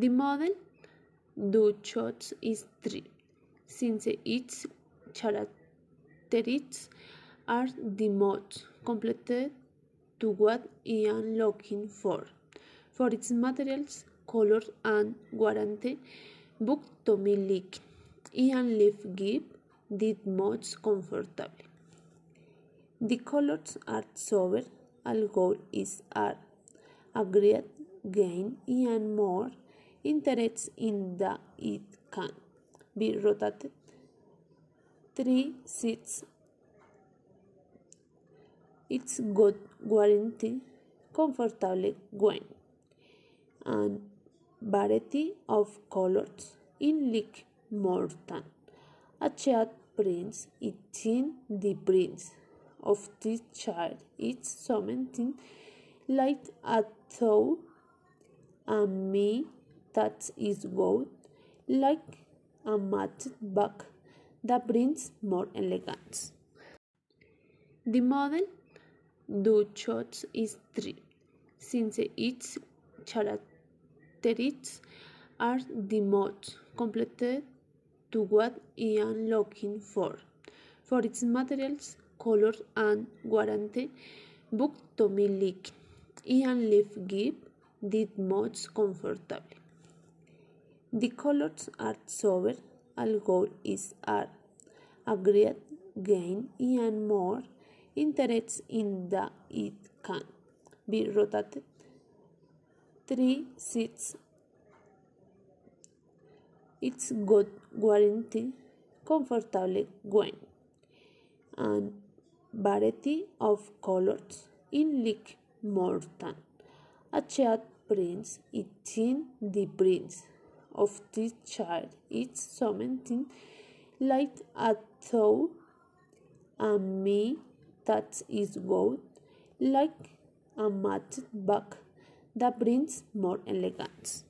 The model do shots is three, since its characteristics are the most completed to what I am looking for. For its materials, colors, and warranty, book Tommy Leak. Ian Leaf give the most comfortable. The colors are sober, goal is are agreed gain and more interest in that it can be rotated three seats. It's got warranty comfortable when and variety of colors. In like more than a chat prints it in the prints of this child. It's something like a thought and me that is good like a matte bag that brings more elegance. The model do shots is three, since its characteristics are the most completed to what I am looking for. For its materials, color, and warranty, book to me Leak. Ian Leaf give did most comfortable. The colors are sober, goal is are agreed gain and more interest in the it can be rotated. Three seats. It's got warranty comfortable when and variety of colors in like more than a chat prints it in the prints of this child. It's something like a thought and me that is good like a matte bag that brings more elegance